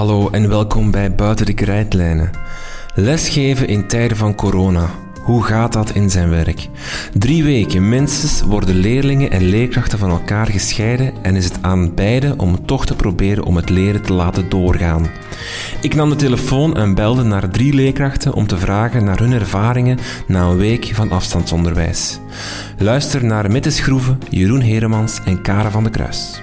Hallo en welkom bij Buiten de Krijtlijnen. Lesgeven in tijden van corona. Hoe gaat dat in zijn werk? Drie weken minstens worden leerlingen en leerkrachten van elkaar gescheiden en is het aan beiden om toch te proberen om het leren te laten doorgaan. Ik nam de telefoon en belde naar drie leerkrachten om te vragen naar hun ervaringen na een week van afstandsonderwijs. Luister naar Mitte Schroeven, Jeroen Heremans en Karen van de Kruis.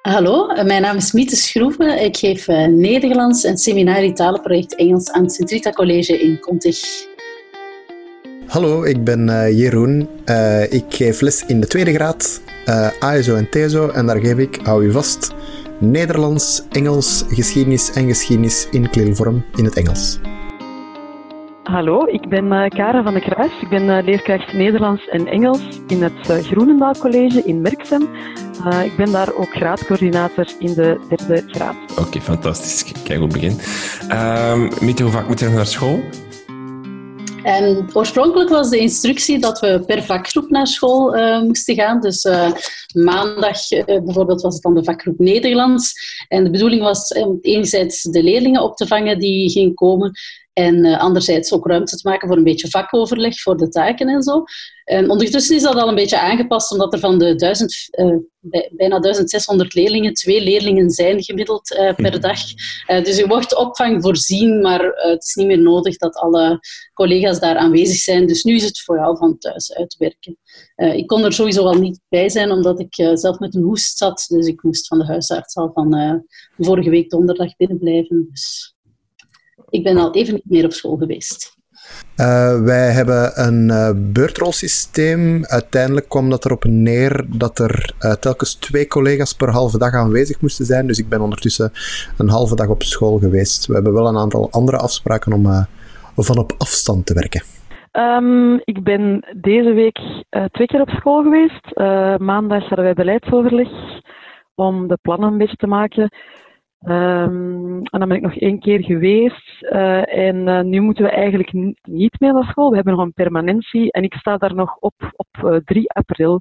Hallo, eh, mijn naam is Miete Schroeven. Ik geef uh, Nederlands en seminarie talenproject Engels aan het Sint-Rita College in Contig. Hallo, ik ben uh, Jeroen. ik geef les in de tweede graad, ASO en TSO, en daar geef ik, hou u vast, Nederlands, Engels, geschiedenis en geschiedenis in kleelvorm in het Engels. Hallo, ik ben Karen van de Kruis. Ik ben leerkracht Nederlands en Engels in het Groenendaal College in Merksem. Ik ben daar ook graadcoördinator in de derde graad. Oké, fantastisch. Kijk, hoe begin. Um, Mietje, hoe vaak moet je nog naar school? En oorspronkelijk was de instructie dat we per vakgroep naar school uh, moesten gaan. Dus uh, maandag uh, bijvoorbeeld was het dan de vakgroep Nederlands. En de bedoeling was om enerzijds de leerlingen op te vangen die gingen komen. En uh, anderzijds ook ruimte te maken voor een beetje vakoverleg voor de taken en zo. En ondertussen is dat al een beetje aangepast, omdat er van de duizend, uh, bijna 1600 leerlingen twee leerlingen zijn gemiddeld uh, per mhm. dag. dus je wordt opvang voorzien, maar het is niet meer nodig dat alle collega's daar aanwezig zijn. Dus nu is het vooral van thuis uitwerken. ik kon er sowieso al niet bij zijn, omdat ik zelf met een hoest zat. Dus ik moest van de huisarts al van vorige week donderdag binnenblijven. Dus ik ben al even niet meer op school geweest. Uh, wij hebben een uh, beurtrolsysteem. Uiteindelijk kwam dat erop neer dat er uh, telkens twee collega's per halve dag aanwezig moesten zijn. Dus ik ben ondertussen een halve dag op school geweest. We hebben wel een aantal andere afspraken om van op afstand te werken. Um, ik ben deze week twee keer op school geweest. maandag hadden wij beleidsoverleg om de plannen een beetje te maken. Um, en dan ben ik nog één keer geweest. Uh, en uh, nu moeten we eigenlijk niet meer naar school. We hebben nog een permanentie. En ik sta daar nog op op uh, eh, 3 april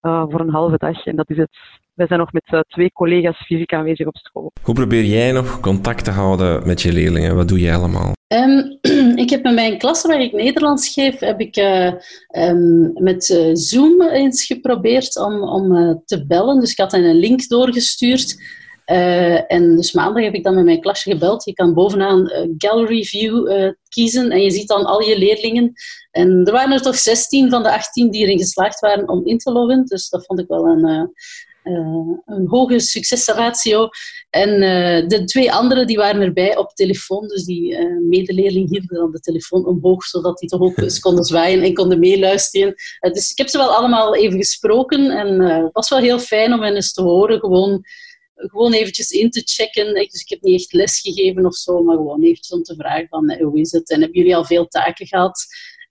voor een halve dag. En dat is het. Wij zijn nog met twee collega's fysiek aanwezig op school. Hoe probeer jij nog contact te houden met je leerlingen? Wat doe jij allemaal? Um, ik heb met mijn klasse waar ik Nederlands geef, heb ik um, met Zoom eens geprobeerd om, om te bellen. Dus ik had hen een link doorgestuurd. Uh, en dus maandag heb ik dan met mijn klasje gebeld. Je kan bovenaan uh, Gallery View uh, kiezen en je ziet dan al je leerlingen. En er waren er toch 16 van de 18 die erin geslaagd waren om in te loggen. Dus dat vond ik wel een, een hoge succesratio. En de twee anderen die waren erbij op telefoon. Dus die medeleerling hielden dan de telefoon omhoog, zodat die toch ook eens konden zwaaien en konden meeluisteren. dus ik heb ze wel allemaal even gesproken. En het was wel heel fijn om hen eens te horen. Gewoon gewoon eventjes in te checken. Dus ik heb niet echt les gegeven of zo, maar gewoon eventjes om te vragen van eh, hoe is het en hebben jullie al veel taken gehad?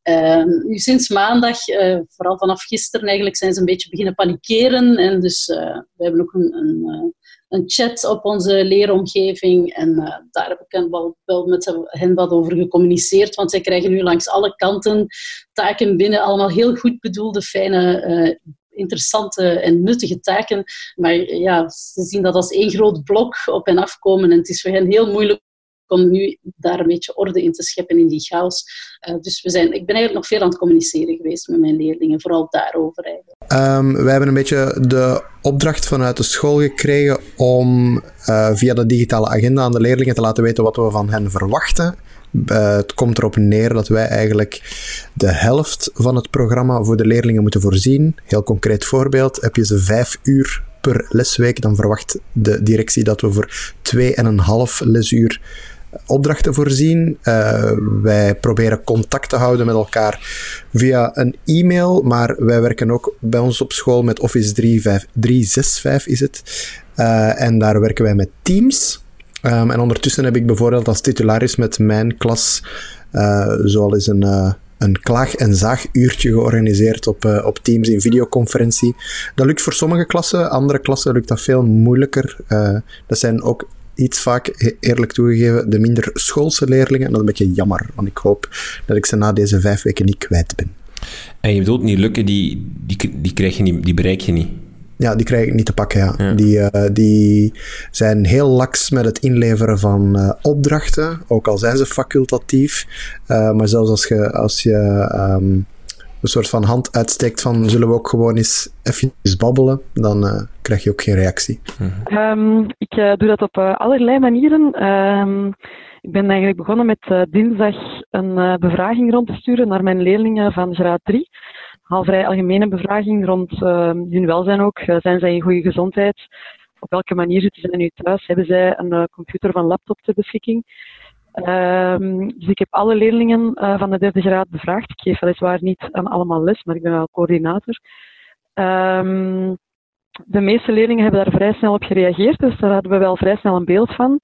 Uh, nu sinds maandag, uh, vooral vanaf gisteren eigenlijk, zijn ze een beetje beginnen panikeren. En dus uh, we hebben ook een, een, een, chat op onze leeromgeving. En daar heb ik wel, wel met hen wat over gecommuniceerd. Want zij krijgen nu langs alle kanten taken binnen. Allemaal heel goed bedoelde, fijne interessante en nuttige taken. Maar ja, ze zien dat als één groot blok op en afkomen. En het is voor hen heel moeilijk om nu daar een beetje orde in te scheppen in die chaos. Uh, dus we zijn, ik ben eigenlijk nog veel aan het communiceren geweest met mijn leerlingen, vooral daarover eigenlijk. Um, wij hebben een beetje de opdracht vanuit de school gekregen om uh, via de digitale agenda aan de leerlingen te laten weten wat we van hen verwachten. Uh, het komt erop neer dat wij eigenlijk de helft van het programma voor de leerlingen moeten voorzien. Heel concreet voorbeeld, heb je ze vijf uur per lesweek, dan verwacht de directie dat we voor twee en een half lesuur opdrachten voorzien. Uh, wij proberen contact te houden met elkaar via een e-mail, maar wij werken ook bij ons op school met Office 365 is het. Uh, en daar werken wij met Teams. Um, en ondertussen heb ik bijvoorbeeld als titularis met mijn klas uh, zoal eens een, uh, een klaag- en zaaguurtje georganiseerd op, uh, op Teams in videoconferentie. Dat lukt voor sommige klassen, andere klassen lukt dat veel moeilijker. dat zijn ook iets vaak, eerlijk toegegeven, de minder schoolse leerlingen. En dat is een beetje jammer, want ik hoop dat ik ze na deze vijf weken niet kwijt ben. En je bedoelt niet lukken, die, die, die, krijg je niet, die bereik je niet? Ja, die krijg ik niet te pakken. Ja. Die, uh, die zijn heel laks met het inleveren van uh, opdrachten, ook al zijn ze facultatief. Uh, maar zelfs als je, als je um, een soort van hand uitsteekt van zullen we ook gewoon eens even babbelen, dan krijg je ook geen reactie. Um, ik doe dat op allerlei manieren. Um, ik ben eigenlijk begonnen met dinsdag een bevraging rond te sturen naar mijn leerlingen van graad 3 al vrij algemene bevraging rond uh, hun welzijn ook. Uh, zijn zij in goede gezondheid? Op welke manier zitten zij nu thuis? Hebben zij een uh, computer een laptop ter beschikking? Ehm, dus ik heb alle leerlingen eh, van de derde graad bevraagd. Ik geef weliswaar niet aan allemaal les, maar ik ben wel coördinator. Um, de meeste leerlingen hebben daar vrij snel op gereageerd, dus daar hadden we wel vrij snel een beeld van.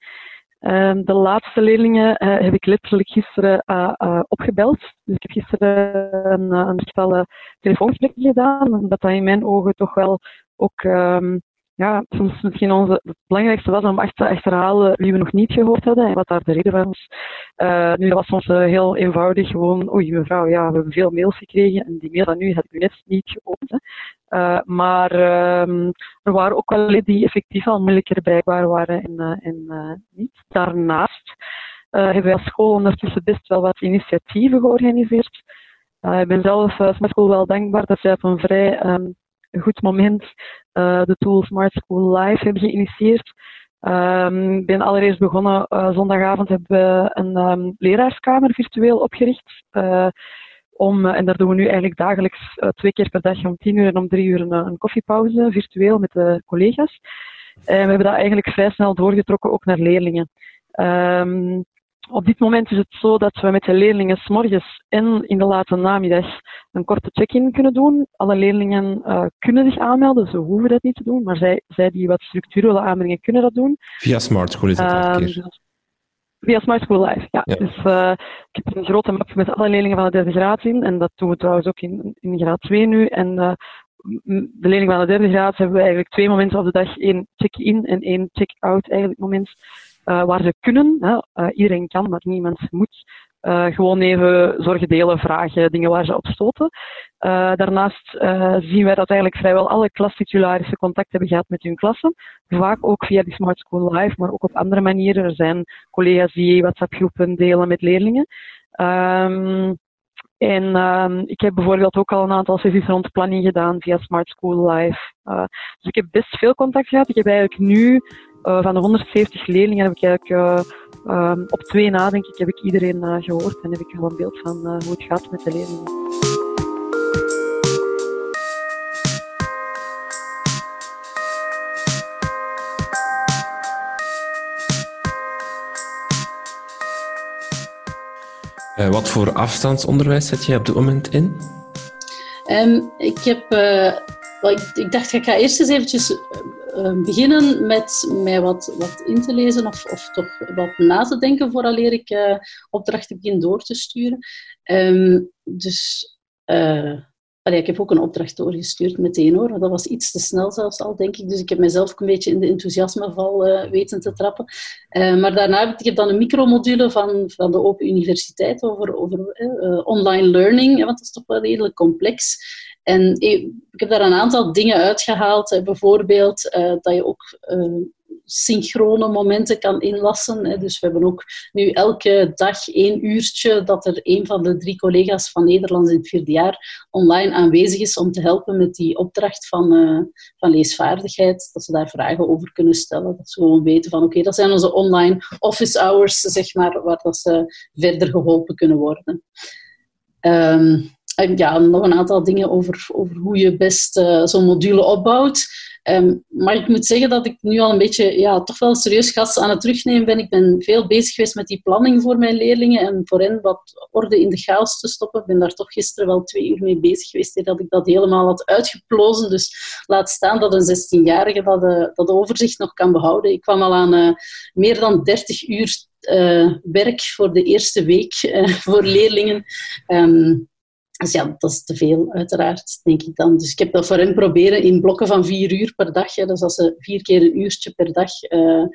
Um, de laatste leerlingen uh, heb ik letterlijk gisteren uh, uh, opgebeld. Dus ik heb gisteren een, een stel telefoongesprekje gedaan, omdat dat in mijn ogen toch wel ook um, ja, soms misschien onze, het belangrijkste was om echt te achterhalen wie we nog niet gehoord hadden en wat daar de reden van was. Nu, dat was soms heel eenvoudig, gewoon, oei mevrouw, ja, we hebben veel mails gekregen en die mail van nu had ik net niet geopend. Hè. Uh, maar um, er waren ook wel die effectief al moeilijker bereikbaar waren en, en niet. Daarnaast hebben wij als school ondertussen best wel wat initiatieven georganiseerd. ik ben zelf uh, School wel dankbaar dat zij op een vrij een goed moment de tool Smart School Live hebben geïnitieerd. Um, ik ben allereerst begonnen, zondagavond hebben we een leraarskamer virtueel opgericht. Om, en daar doen we nu eigenlijk dagelijks twee keer per dag om tien uur en om drie uur een, een koffiepauze virtueel met de collega's. En we hebben dat eigenlijk vrij snel doorgetrokken ook naar leerlingen. Um, op dit moment is het zo dat we met de leerlingen s'morgens en in de late namiddag een korte check-in kunnen doen. Alle leerlingen uh, kunnen zich aanmelden, ze hoeven dat niet te doen, maar zij, zij die wat structuur willen aanbrengen, kunnen dat doen. Via Smart School is dat um, keer. Via Smart School Live, ja. ja. Dus uh, ik heb een grote map met alle leerlingen van de derde graad in, en dat doen we trouwens ook in, in graad 2 nu. En uh, de leerlingen van de derde graad hebben we eigenlijk twee momenten op de dag, één check-in en één check-out eigenlijk moment uh, waar ze kunnen. Hè. Iedereen kan, maar niemand moet. Uh, gewoon even zorgen delen, vragen, dingen waar ze op stoten. daarnaast zien wij dat eigenlijk vrijwel alle klastitularissen contact hebben gehad met hun klassen. Vaak ook via die Smart School Live, maar ook op andere manieren. Er zijn collega's die WhatsApp-groepen delen met leerlingen. Um, en um, ik heb bijvoorbeeld ook al een aantal sessies rond planning gedaan via Smart School Live. Dus ik heb best veel contact gehad. Ik heb eigenlijk nu uh, van de 170 leerlingen heb ik eigenlijk uh, um, op twee na, denk ik, heb ik iedereen uh, gehoord en heb ik wel een beeld van hoe het gaat met de leerlingen. wat voor afstandsonderwijs zet je op dit moment in? Um, ik heb ik, ik, dacht, ik ga eerst eens eventjes uh, beginnen met mij wat, wat in te lezen of, of toch wat na te denken vooraleer ik uh, opdrachten begin door te sturen. Um, dus uh, ik heb ook een opdracht doorgestuurd meteen hoor. Dat was iets te snel zelfs al, denk ik. Dus ik heb mezelf ook een beetje in de enthousiasmeval uh, weten te trappen. Maar daarna heb ik dan een micromodule van, van de Open Universiteit over, over online learning, want dat is toch wel redelijk complex. En ik heb daar een aantal dingen uitgehaald. Bijvoorbeeld uh, dat je ook uh, synchrone momenten kan inlassen. Dus we hebben ook nu elke dag één uurtje dat er een van de drie collega's van Nederlands in het vierde jaar online aanwezig is om te helpen met die opdracht van, van leesvaardigheid. Dat ze daar vragen over kunnen stellen. Dat ze gewoon weten van oké, dat zijn onze online office hours, zeg maar, waar dat ze verder geholpen kunnen worden. Um, ja, nog een aantal dingen over, over hoe je best uh, zo'n module opbouwt. Um, maar ik moet zeggen dat ik nu al een beetje, ja, toch wel serieus gas aan het terugnemen ben. Ik ben veel bezig geweest met die planning voor mijn leerlingen en voor hen wat orde in de chaos te stoppen. Ik ben daar toch gisteren wel twee uur mee bezig geweest, dat ik dat helemaal had uitgeplozen. Dus laat staan dat een 16-jarige dat, uh, dat overzicht nog kan behouden. Ik kwam al aan uh, meer dan 30 uur werk voor de eerste week voor leerlingen. Um, dus ja, dat is te veel, uiteraard, denk ik dan. Dus ik heb dat voor hen proberen in blokken van vier uur per dag. Dus als ze vier keer een uurtje per dag uh,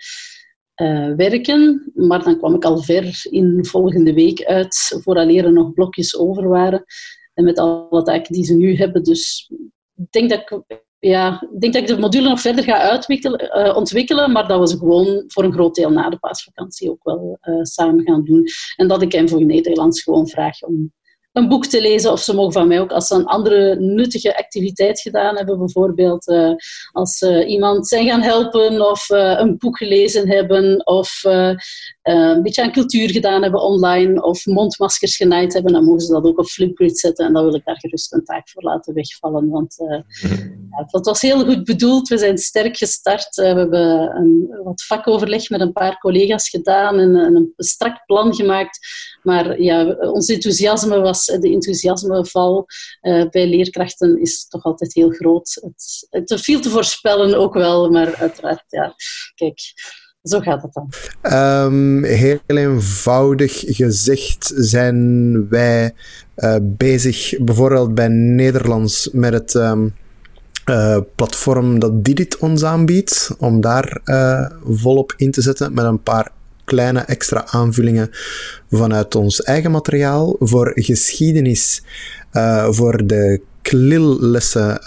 uh, werken. Maar dan kwam ik al ver in volgende week uit, vooraleer er nog blokjes over waren. En met alle taken die ze nu hebben. Dus ik denk dat ik ja, denk dat ik de module nog verder ga uitwikkelen, ontwikkelen, maar dat we gewoon voor een groot deel na de paasvakantie ook wel samen gaan doen. En dat ik hem voor Nederlands gewoon vraag om een boek te lezen. Of ze mogen van mij ook, als ze een andere nuttige activiteit gedaan hebben, bijvoorbeeld uh, als ze iemand zijn gaan helpen of uh, een boek gelezen hebben of een beetje aan cultuur gedaan hebben online of mondmaskers genaaid hebben, dan mogen ze dat ook op Flipgrid zetten en dan wil ik daar gerust een taak voor laten wegvallen. Want ja, dat was heel goed bedoeld. We zijn sterk gestart. we hebben een, wat vakoverleg met een paar collega's gedaan en, en een strak plan gemaakt. Maar ja, ons enthousiasme was de enthousiasmeval uh, bij leerkrachten is toch altijd heel groot. Het, het is veel te voorspellen ook wel, maar uiteraard, ja, kijk. Zo gaat het dan. Um, heel eenvoudig gezegd zijn wij uh, bezig, bijvoorbeeld bij Nederlands, met het um, uh, platform dat Didit ons aanbiedt, om daar uh, volop in te zetten met een paar kleine extra aanvullingen vanuit ons eigen materiaal. Voor geschiedenis, voor de klillessen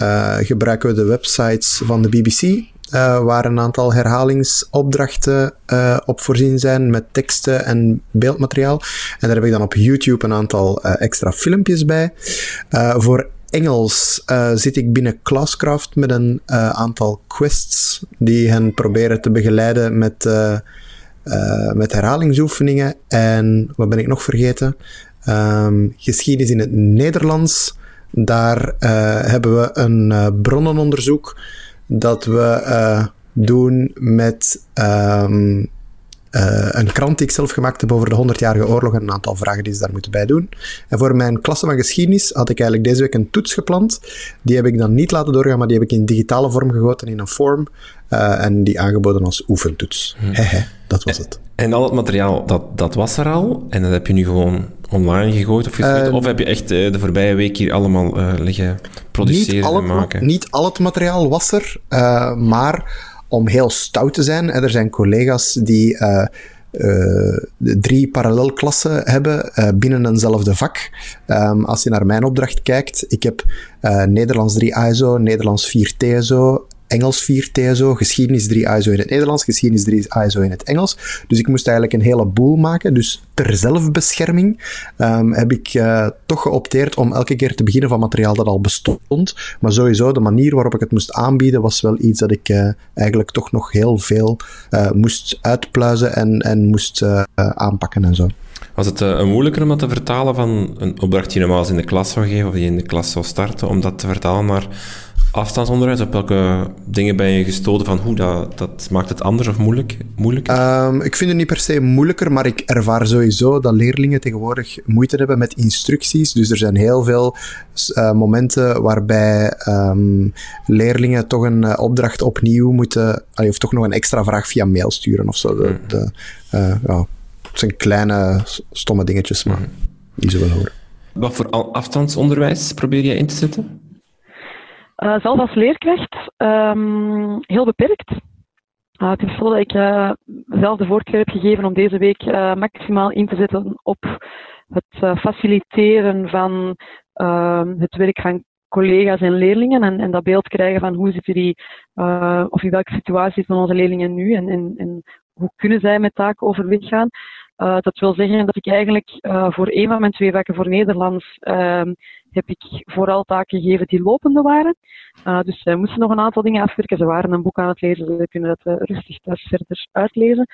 gebruiken we de websites van de BBC. Uh, waar een aantal herhalingsopdrachten uh, op voorzien zijn met teksten en beeldmateriaal. En daar heb ik dan op YouTube een aantal uh, extra filmpjes bij. voor Engels zit ik binnen Classcraft met een aantal quests die hen proberen te begeleiden met met herhalingsoefeningen. En wat ben ik nog vergeten? Um, geschiedenis in het Nederlands. Daar hebben we een bronnenonderzoek dat we doen met um, uh, een krant die ik zelf gemaakt heb over de 100-jarige oorlog en een aantal vragen die ze daar moeten bij doen. En voor mijn klasse van geschiedenis had ik eigenlijk deze week een toets gepland. Die heb ik dan niet laten doorgaan, maar die heb ik in digitale vorm gegoten in een vorm. Uh, en die aangeboden als oefentoets. Hm. Hehe, dat was het. En al het materiaal, dat, dat was er al? En dat heb je nu gewoon online gegooid of uh, Of heb je echt de voorbije week hier allemaal liggen produceren en maken? Niet al het materiaal was er, maar om heel stout te zijn. Er zijn collega's die uh, uh, drie parallelklassen hebben uh, binnen eenzelfde vak. Um, als je naar mijn opdracht kijkt, ik heb Nederlands 3 ISO, Nederlands 4 TSO, Engels 4 TSO, geschiedenis 3 ISO in het Nederlands, geschiedenis 3 ISO in het Engels. Dus ik moest eigenlijk een heleboel maken. Dus ter zelfbescherming um, heb ik uh, toch geopteerd om elke keer te beginnen van materiaal dat al bestond. Maar sowieso, de manier waarop ik het moest aanbieden was wel iets dat ik uh, eigenlijk toch nog heel veel uh, moest uitpluizen en, en moest aanpakken en zo. Was het uh, moeilijker om dat te vertalen van een opdracht die je normaal in de klas zou geven of die je in de klas zou starten, om dat te vertalen naar afstandsonderwijs? Op welke dingen ben je gestoten van hoe dat, dat maakt het anders of moeilijk, moeilijker? Um, ik vind het niet per se moeilijker, maar ik ervaar sowieso dat leerlingen tegenwoordig moeite hebben met instructies. Dus er zijn heel veel uh, momenten waarbij um, leerlingen toch een uh, opdracht opnieuw moeten, of toch nog een extra vraag via mail sturen of zo. De, mm. de, uh, ja, het zijn kleine, stomme dingetjes, maar mm. die zullen horen. Wat voor afstandsonderwijs probeer je in te zetten? Uh, zelf als leerkracht um, heel beperkt. Uh, het is zo dat ik uh, zelf de voorkeur heb gegeven om deze week maximaal in te zetten op het faciliteren van ehm, het werk van collega's en leerlingen en, en, dat beeld krijgen van hoe zitten die, of in welke situatie zitten onze leerlingen nu en, en, en hoe kunnen zij met taken overweg gaan. Dat wil zeggen dat ik eigenlijk voor een van mijn twee vakken voor Nederlands uh, heb ik vooral taken gegeven die lopende waren. Uh, dus zij moesten nog een aantal dingen afwerken. Ze waren een boek aan het lezen, ze kunnen dat rustig thuis verder uitlezen.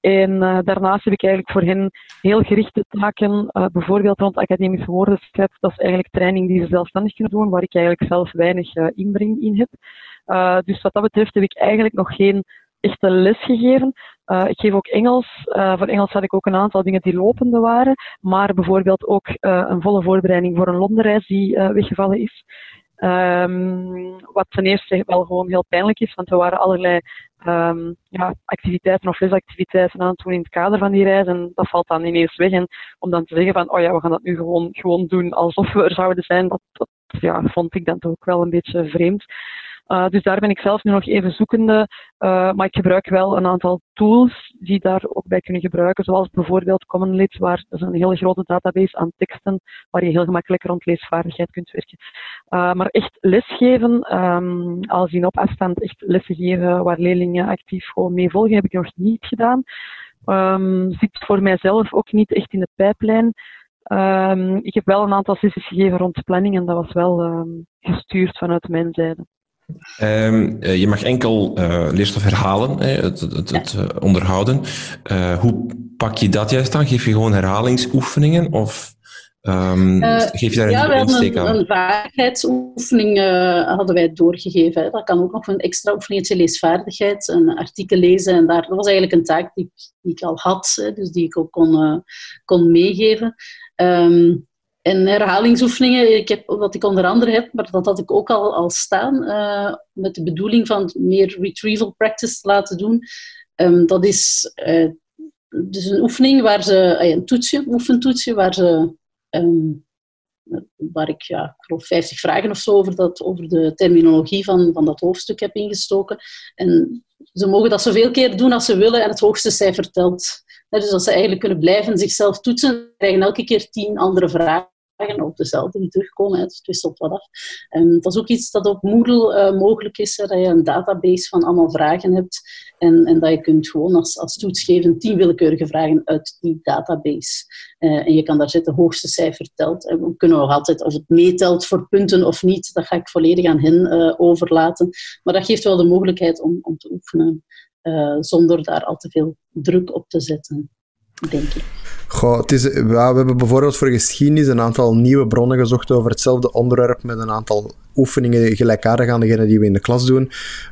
en daarnaast heb ik eigenlijk voor hen heel gerichte taken, bijvoorbeeld rond academisch woordenschap. Dat is eigenlijk training die ze zelfstandig kunnen doen, waar ik eigenlijk zelf weinig inbreng in heb. dus wat dat betreft heb ik eigenlijk nog geen echte les gegeven. Uh, ik geef ook Engels. Uh, voor Engels had ik ook een aantal dingen die lopende waren. Maar bijvoorbeeld ook uh, een volle voorbereiding voor een Londenreis die weggevallen is. Um, wat ten eerste wel gewoon heel pijnlijk is, want er waren allerlei um, ja, activiteiten of lesactiviteiten aan het doen in het kader van die reis. En dat valt dan ineens weg. En om dan te zeggen van, oh ja, we gaan dat nu gewoon, gewoon doen alsof we er zouden zijn, dat, dat ja, vond ik dan toch ook wel een beetje vreemd. Uh, dus daar ben ik zelf nu nog even zoekende. Uh, maar ik gebruik wel een aantal tools die daar ook bij kunnen gebruiken. Zoals bijvoorbeeld Commonlit, waar dat is een hele grote database aan teksten, waar je heel gemakkelijk rond leesvaardigheid kunt werken. Uh, maar echt lesgeven, um, als in op afstand echt lessen geven waar leerlingen actief gewoon mee volgen, heb ik nog niet gedaan. Um, zit voor mijzelf ook niet echt in de pijplijn. Um, ik heb wel een aantal sessies gegeven rond planning en dat was wel gestuurd vanuit mijn zijde. Um, je mag enkel uh, leerstof herhalen, hè, het, het, het uh, onderhouden. Uh, hoe pak je dat juist aan? Geef je gewoon herhalingsoefeningen of um, geef je daar ja, een insteek aan? Een vaardigheidsoefening hadden wij doorgegeven. Hè. Dat kan ook nog een extra oefeningetje leesvaardigheid, een artikel lezen. En daar, dat was eigenlijk een taak die, die ik al had, hè, dus die ik ook kon, kon meegeven. Um, en herhalingsoefeningen, ik heb, wat ik onder andere heb, maar dat had ik ook al, al staan, uh, met de bedoeling van meer retrieval practice te laten doen. Um, dat is uh, dus een oefening waar ze, uh, een toetsje, een waar ze, um, waar ik, ja, geloof 50 vragen of zo over, dat, over de terminologie van, van dat hoofdstuk heb ingestoken. En ze mogen dat zoveel keer doen als ze willen en het hoogste cijfer telt. Dus dat ze eigenlijk kunnen blijven zichzelf toetsen, krijgen elke keer tien andere vragen op dezelfde terugkomen. Dus het wisselt wat af. En dat is ook iets dat op Moodle uh, mogelijk is, dat je een database van allemaal vragen hebt en, en dat je kunt gewoon als, als toetsgeven tien willekeurige vragen uit die database. Uh, en je kan daar zetten hoogste cijfer telt. En we kunnen nog altijd, of het meetelt voor punten of niet, dat ga ik volledig aan hen uh, overlaten. Maar dat geeft wel de mogelijkheid om, om te oefenen. Zonder daar al te veel druk op te zetten, Goh, het is, we hebben bijvoorbeeld voor geschiedenis een aantal nieuwe bronnen gezocht over hetzelfde onderwerp met een aantal oefeningen gelijkaardig aan degene die we in de klas doen.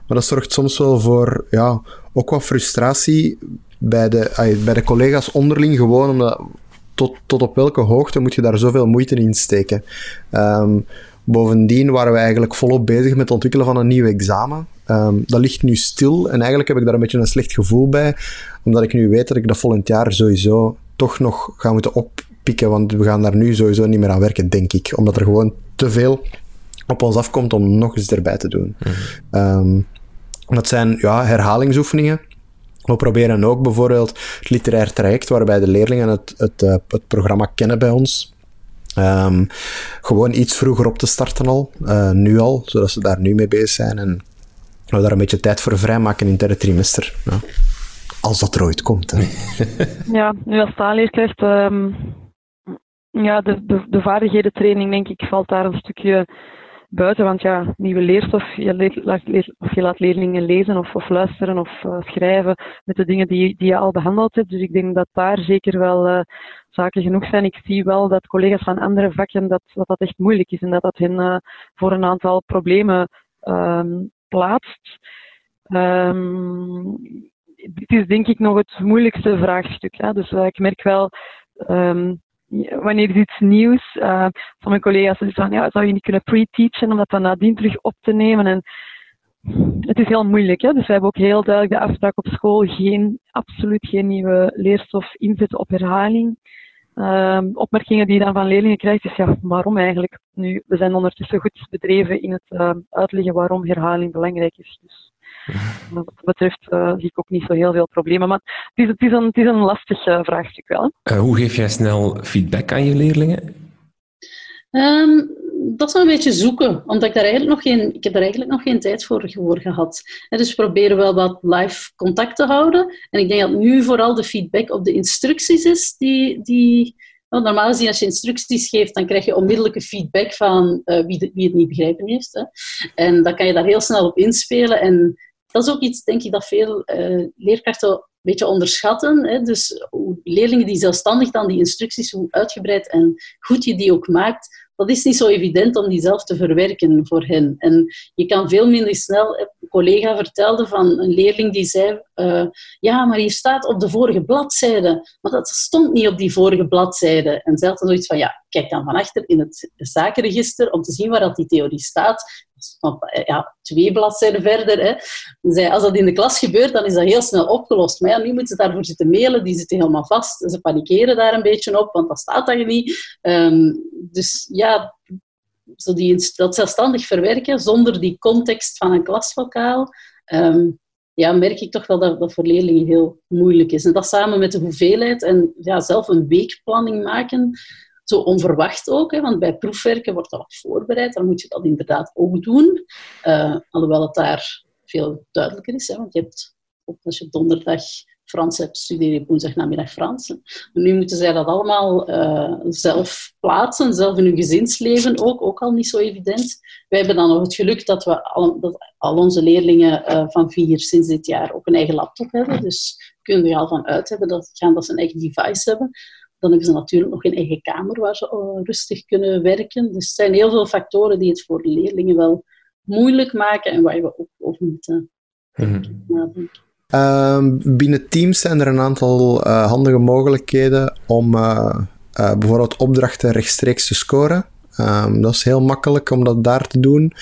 Maar dat zorgt soms wel voor ja, ook wat frustratie bij de, bij de collega's onderling, gewoon omdat tot, tot op welke hoogte moet je daar zoveel moeite in steken. Um, Bovendien waren we eigenlijk volop bezig met het ontwikkelen van een nieuw examen. Um, dat ligt nu stil en eigenlijk heb ik daar een beetje een slecht gevoel bij, omdat ik nu weet dat ik dat volgend jaar sowieso toch nog ga moeten oppikken, want we gaan daar nu sowieso niet meer aan werken, denk ik. Omdat er gewoon te veel op ons afkomt om nog eens erbij te doen. Mm-hmm. Um, dat zijn ja, herhalingsoefeningen. We proberen ook bijvoorbeeld het literair traject, waarbij de leerlingen het, het, uh, het programma kennen bij ons. Um, gewoon iets vroeger op te starten al, uh, nu al, zodat ze daar nu mee bezig zijn en we daar een beetje tijd voor vrijmaken in het derde trimester. Ja. Als dat er ooit komt. Hè. ja, nu als taalleerkracht, um, ja, de, de, de vaardighedentraining denk ik valt daar een stukje buiten, want ja, nieuwe leerstof, je, of je laat leerlingen lezen of, luisteren of uh, schrijven met de dingen die, die je al behandeld hebt. Dus ik denk dat daar zeker wel uh, zaken genoeg zijn. Ik zie wel dat collega's van andere vakken dat dat, dat echt moeilijk is en dat dat hen uh, voor een aantal problemen um, plaatst. Um, dit is denk ik nog het moeilijkste vraagstuk. Hè? Dus ik merk wel um, wanneer is iets nieuws, uh, van mijn collega's zeggen van ja, zou je niet kunnen pre-teachen om dat dan nadien terug op te nemen. En het is heel moeilijk. Hè? Dus we hebben ook heel duidelijk de afspraak op school, geen, absoluut geen nieuwe leerstof inzetten op herhaling. Um, opmerkingen die je dan van leerlingen krijgt, is ja, waarom eigenlijk? Nu, we zijn ondertussen goed bedreven in het uh, uitleggen waarom herhaling belangrijk is. Dus wat dat betreft uh, zie ik ook niet zo heel veel problemen. Maar het is, het is, een, het is een lastig uh, vraagstuk wel. Uh, hoe geef jij snel feedback aan je leerlingen? Um, dat is een beetje zoeken, omdat ik daar eigenlijk nog geen, ik heb eigenlijk nog geen tijd voor, voor gehad. En dus we proberen wel wat live contact te houden. En ik denk dat nu vooral de feedback op de instructies is die, die normaal gezien, als je instructies geeft, dan krijg je onmiddellijke feedback van uh, wie, wie, het niet begrijpen heeft. Hè. En dan kan je daar heel snel op inspelen. En dat is ook iets, denk ik, dat veel uh, leerkrachten een beetje onderschatten. Hè. Dus leerlingen die zelfstandig dan die instructies, hoe uitgebreid en goed je die ook maakt, dat is niet zo evident om die zelf te verwerken voor hen. En je kan veel minder snel... Een collega vertelde van een leerling die zei... Uh, ja, maar hier staat op de vorige bladzijde. Maar dat stond niet op die vorige bladzijde. En zelf dan zoiets van... Ja, kijk dan van achter in het zakenregister om te zien waar dat die theorie staat. Ja, twee bladzijden verder. Hè. Zei, als dat in de klas gebeurt, dan is dat heel snel opgelost. Maar ja, nu moeten ze daarvoor zitten mailen. Die zitten helemaal vast. Ze panikeren daar een beetje op, want dat staat daar niet. Um, dus ja, zo die, dat zelfstandig verwerken zonder die context van een klaslokaal, ehm, ja, merk ik toch wel dat dat voor leerlingen heel moeilijk is. En dat samen met de hoeveelheid en ja, zelf een weekplanning maken, zo onverwacht ook, hè, want bij proefwerken wordt dat wat voorbereid, dan moet je dat inderdaad ook doen. Uh, alhoewel het daar veel duidelijker is, hè, want je hebt, als je donderdag Frans hebt, studeer je woensdag namiddag Frans. nu moeten zij dat allemaal uh, zelf plaatsen, zelf in hun gezinsleven ook, ook al niet zo evident. Wij hebben dan nog het geluk dat, we al, al onze leerlingen uh, van vier sinds dit jaar ook een eigen laptop hebben. Dus kunnen er al van uit hebben dat, gaan dat ze een eigen device hebben. Dan hebben ze natuurlijk nog een eigen kamer waar ze uh, rustig kunnen werken. Dus er zijn heel veel factoren die het voor de leerlingen wel moeilijk maken en waar we ook over moeten mm nadenken. Ehm, binnen Teams zijn er een aantal uh, handige mogelijkheden om uh, uh, bijvoorbeeld opdrachten rechtstreeks te scoren. Um, dat is heel makkelijk om dat daar te doen.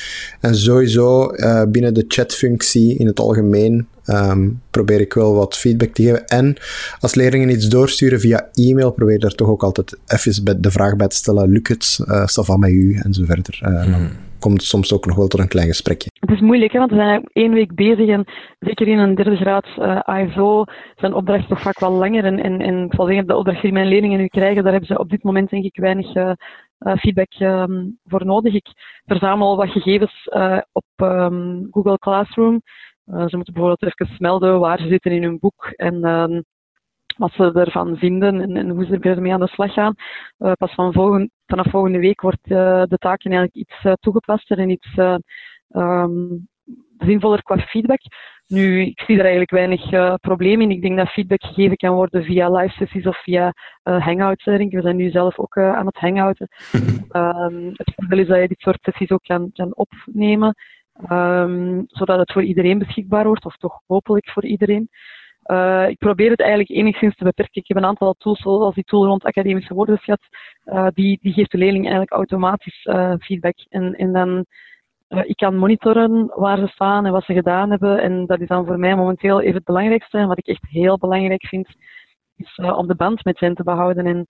En sowieso binnen de chatfunctie in het algemeen um, probeer ik wel wat feedback te geven. En als leerlingen iets doorsturen via e-mail, probeer daar toch ook altijd even de vraag bij te stellen: lukt het? Uh, van met u? En zo verder. Mm komt soms ook nog wel tot een klein gesprekje. Het is moeilijk, hè, want we zijn één week bezig en zeker in een derde graad uh, ASO zijn opdrachten toch vaak wel langer. En, en, en ik zal zeggen, de opdrachten die mijn leerlingen nu krijgen, daar hebben ze op dit moment denk ik weinig uh, feedback um, voor nodig. Ik verzamel wat gegevens uh, op um, Google Classroom. Ze moeten bijvoorbeeld even melden waar ze zitten in hun boek en um, wat ze ervan vinden en, en, hoe ze ermee aan de slag gaan. Uh, pas van vanaf volgende week wordt uh, de taken eigenlijk iets uh, toegepaster en iets um, zinvoller qua feedback. Nu, ik zie er eigenlijk weinig probleem in. Ik denk dat feedback gegeven kan worden via live sessies of via hangouts. Denk We zijn nu zelf ook aan het hangouten. um, het voordeel is dat je dit soort sessies ook kan, kan opnemen, um, zodat het voor iedereen beschikbaar wordt, of toch hopelijk voor iedereen. Uh, ik probeer het eigenlijk enigszins te beperken. Ik heb een aantal tools, zoals die tool rond academische woordenschat, uh, die, die geeft de leerling eigenlijk automatisch uh, feedback. En, en dan, ik kan monitoren waar ze staan en wat ze gedaan hebben. En dat is dan voor mij momenteel even het belangrijkste. En wat ik echt heel belangrijk vind, is om de band met hen te behouden en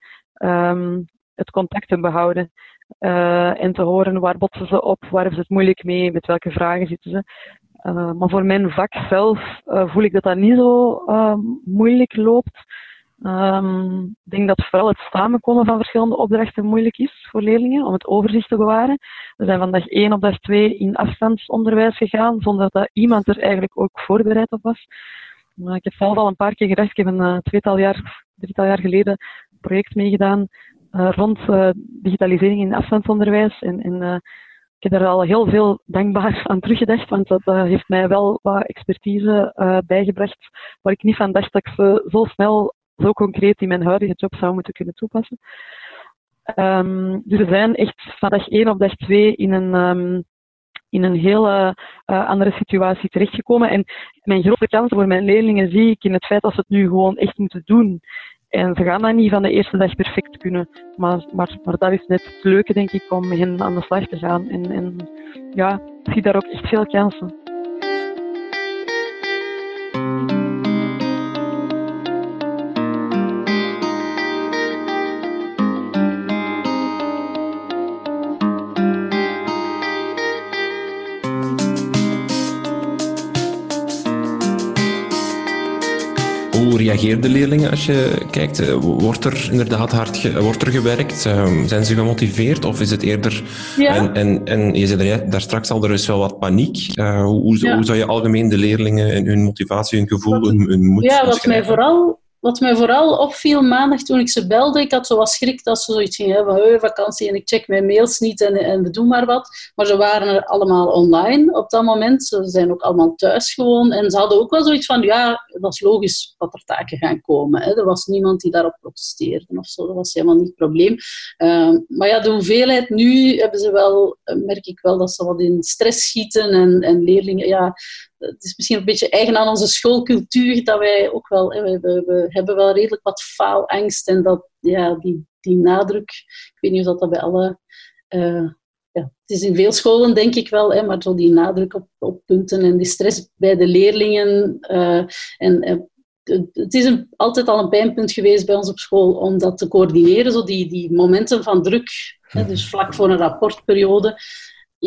um, het contact te behouden. En te horen waar botsen ze op, waar hebben ze het moeilijk mee, met welke vragen zitten ze. Uh, maar voor mijn vak zelf uh, voel ik dat dat niet zo moeilijk loopt. Um, ik denk dat vooral het samenkomen van verschillende opdrachten moeilijk is voor leerlingen om het overzicht te bewaren. We zijn van dag 1 op dag 2 in afstandsonderwijs gegaan, zonder dat iemand er eigenlijk ook voorbereid op was. ik heb zelf al een paar keer gedacht, ik heb een tweetal jaar, drietal jaar geleden een project meegedaan rond digitalisering in afstandsonderwijs. En, en ik heb daar al heel veel dankbaar aan teruggedacht, want dat heeft mij wel wat expertise bijgebracht waar ik niet van dacht dat ik ze zo snel, zo concreet in mijn huidige job zou moeten kunnen toepassen. Um, dus we zijn echt van dag 1 op dag 2 in een, um, in een hele andere situatie terechtgekomen. En mijn grote kans voor mijn leerlingen zie ik in het feit dat ze het nu gewoon echt moeten doen. En ze gaan dat niet van de eerste dag perfect kunnen. Maar, maar, maar dat is net het leuke, denk ik, om hen aan de slag te gaan. En, en ja, ik zie daar ook echt veel kansen. Reageren de leerlingen als je kijkt? Eh, wordt er inderdaad hard wordt er gewerkt? Ehm, zijn ze gemotiveerd? Of is het eerder... Ja. En, en, en je zei daar straks al, er is wel wat paniek. Uh, hoe, hoe, zou je algemeen de leerlingen en hun motivatie, hun gevoel, hun, hun moed Ja, wat mij vooral wat mij vooral opviel maandag toen ik ze belde, ik had zo wat schrik dat ze zoiets gingen hebben van vakantie en ik check mijn mails niet en, en we doen maar wat. Maar ze waren er allemaal online op dat moment. Ze zijn ook allemaal thuis gewoon. En ze hadden ook wel zoiets van, ja, dat is logisch dat er taken gaan komen. Hè. Er was niemand die daarop protesteerde of zo. Dat was helemaal niet het probleem. Uh, maar ja, de hoeveelheid nu hebben ze wel, merk ik wel dat ze wat in stress schieten en, en leerlingen, ja, het is misschien een beetje eigen aan onze schoolcultuur dat wij ook wel, we, we, we hebben wel redelijk wat faalangst en dat, ja, die, die nadruk, ik weet niet of dat bij alle, uh, ja, het is in veel scholen denk ik wel, hè, maar zo die nadruk op, op punten en die stress bij de leerlingen uh, en, het is altijd al een pijnpunt geweest bij ons op school om dat te coördineren, zo die, die momenten van druk, hè, dus vlak voor een rapportperiode.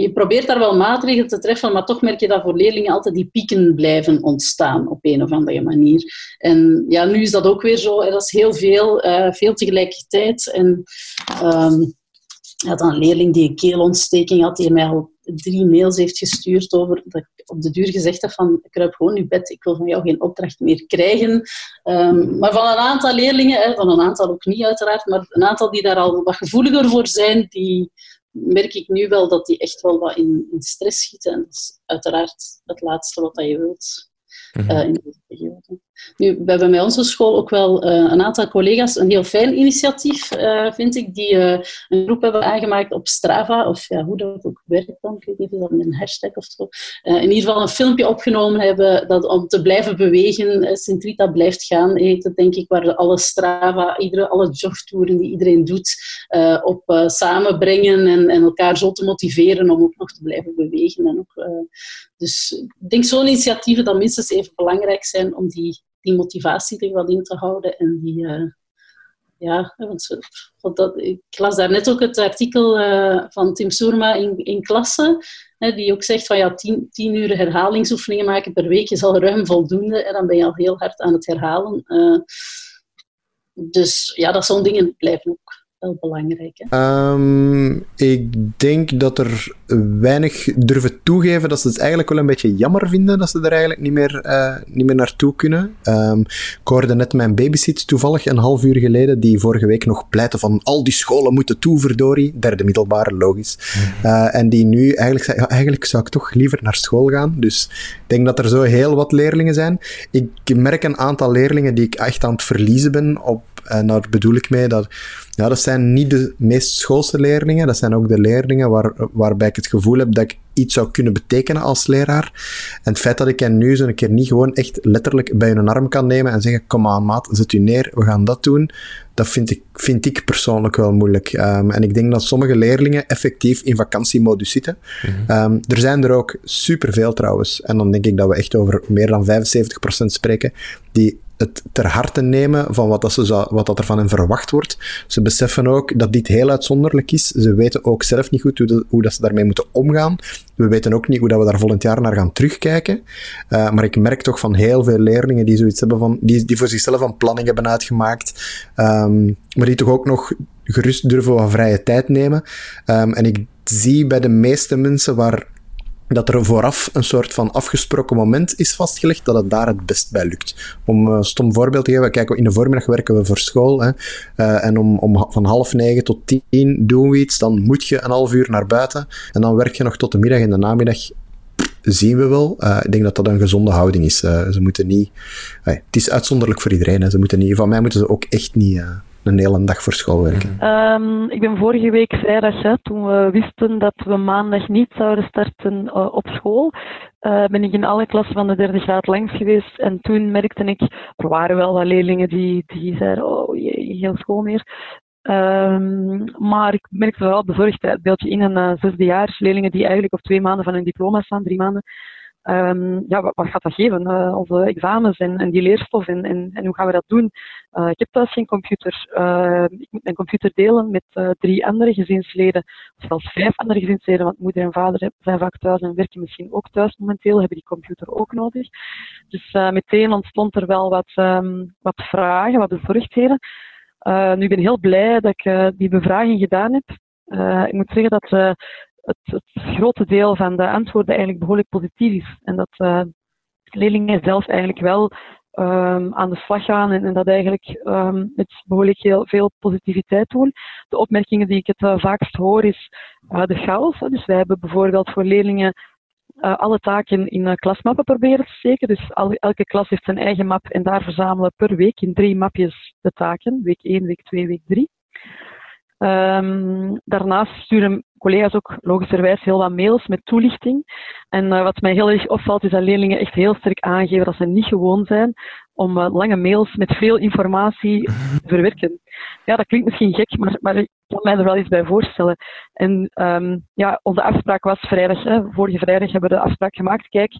Je probeert daar wel maatregelen te treffen, maar toch merk je dat voor leerlingen altijd die pieken blijven ontstaan op een of andere manier. En ja, nu is dat ook weer zo. Er is heel veel, uh, veel tegelijkertijd. En um, had een leerling die een keelontsteking had, die mij al drie mails heeft gestuurd over dat ik op de duur gezegd heb van kruip gewoon nu bed, ik wil van jou geen opdracht meer krijgen. Um, maar van een aantal leerlingen, van een aantal ook niet uiteraard, maar een aantal die daar al wat gevoeliger voor zijn, die merk ik nu wel dat die echt wel wat in, in stress schieten. En dat is uiteraard het laatste wat je wilt uh, in deze periode. We hebben bij onze school ook wel uh, een aantal collega's een heel fijn initiatief, uh, vind ik, die uh, een groep hebben aangemaakt op Strava, of ja, hoe dat ook werkt dan, ik weet niet of dat met een hashtag of zo. in ieder geval een filmpje opgenomen hebben dat om te blijven bewegen, Sint-Rita blijft gaan, heet het denk ik, waar alle Strava, iedere, alle jogtouren die iedereen doet, op samenbrengen en, en, elkaar zo te motiveren om ook nog te blijven bewegen. En ook, dus ik denk zo'n initiatieven dat minstens even belangrijk zijn om die die motivatie er wat in te houden. En die, uh, ja, want, dat, ik las daar net ook het artikel uh, van Tim Soerma in, in klasse, hè, die ook zegt van ja, tien, tien uur herhalingsoefeningen maken per week is al ruim voldoende. En dan ben je al heel hard aan het herhalen. Uh, dus ja, dat zo'n dingen blijven ook wel belangrijk. Um, ik denk dat er weinig durven toegeven dat ze het eigenlijk wel een beetje jammer vinden dat ze er eigenlijk niet meer, uh, niet meer naartoe kunnen. Um, ik hoorde net mijn babysit toevallig een half uur geleden, die vorige week nog pleitte van al die scholen moeten toe, verdorie. Derde middelbare, logisch. Uh, en die nu eigenlijk zei, ja, eigenlijk zou ik toch liever naar school gaan. Dus ik denk dat er zo heel wat leerlingen zijn. Ik merk een aantal leerlingen die ik echt aan het verliezen ben op en daar bedoel ik mee dat, ja, dat zijn niet de meest schoolse leerlingen, dat zijn ook de leerlingen waar, waarbij ik het gevoel heb dat ik iets zou kunnen betekenen als leraar. En het feit dat ik hen nu zo een keer niet gewoon echt letterlijk bij hun arm kan nemen en zeggen, kom aan maat, zet u neer, we gaan dat doen, dat vind ik, vind ik persoonlijk wel moeilijk. Um, en ik denk dat sommige leerlingen effectief in vakantiemodus zitten. Mm-hmm. Um, er zijn er ook superveel trouwens. En dan denk ik dat we echt over meer dan 75% spreken, die het ter harte nemen van wat, dat ze wat dat er van hen verwacht wordt. Ze beseffen ook dat dit heel uitzonderlijk is. Ze weten ook zelf niet goed hoe, hoe dat ze daarmee moeten omgaan. We weten ook niet hoe dat we daar volgend jaar naar gaan terugkijken. Uh, maar ik merk toch van heel veel leerlingen die zoiets hebben van, die, die voor zichzelf een planning hebben uitgemaakt, um, maar die toch ook nog gerust durven wat vrije tijd nemen. Um, en ik zie bij de meeste mensen waar dat er vooraf een soort van afgesproken moment is vastgelegd, dat het daar het best bij lukt. Om een stom voorbeeld te geven, kijk, in de voormiddag werken we voor school. Hè, uh, en om, om van half negen tot tien doen we iets, dan moet je een half uur naar buiten. En dan werk je nog tot de middag. In de namiddag zien we wel. Uh, ik denk dat dat een gezonde houding is. Ze moeten niet... het is uitzonderlijk voor iedereen. Ze moeten niet, van mij moeten ze ook echt niet een hele dag voor school werken? Um, ik ben vorige week vrijdag, hè, toen we wisten dat we maandag niet zouden starten uh, op school, uh, ben ik in alle klassen van de derde graad langs geweest. En toen merkte ik, er waren wel wat leerlingen die, die zeiden, oh jee, geen school meer. Um, maar ik merkte wel bezorgd, het beeldje in een uh, zesde jaar, leerlingen die eigenlijk op twee maanden van hun diploma staan, drie maanden, Um, ja, wat, gaat dat geven? Uh, onze examens en, die leerstof en, en, hoe gaan we dat doen? Uh, ik heb thuis geen computer. Uh, ik moet mijn computer delen met drie andere gezinsleden, of zelfs vijf andere gezinsleden, want moeder en vader zijn vaak thuis en werken misschien ook thuis momenteel, hebben die computer ook nodig. Dus meteen ontstond er wel wat, um, wat vragen, wat bezorgdheden. nu ik ben heel blij dat ik die bevraging gedaan heb. ik moet zeggen dat het, grote deel van de antwoorden eigenlijk behoorlijk positief is. En dat uh, leerlingen zelf eigenlijk wel um, aan de slag gaan en, dat eigenlijk um, met behoorlijk heel veel positiviteit doen. De opmerkingen die ik het uh, vaakst hoor is uh, de chaos. Dus wij hebben bijvoorbeeld voor leerlingen alle taken in klasmappen proberen te steken. Dus elke klas heeft zijn eigen map en daar verzamelen per week in drie mapjes de taken. Week 1, week 2, week 3. Um, daarnaast sturen collega's ook logischerwijs heel wat mails met toelichting. En uh, wat mij heel erg opvalt is dat leerlingen echt heel sterk aangeven dat ze niet gewoon zijn om uh, lange mails met veel informatie te verwerken. Ja, dat klinkt misschien gek, maar, maar ik kan mij er wel eens bij voorstellen. En um, ja, onze afspraak was vrijdag, hè, vorige vrijdag hebben we de afspraak gemaakt. Kijk,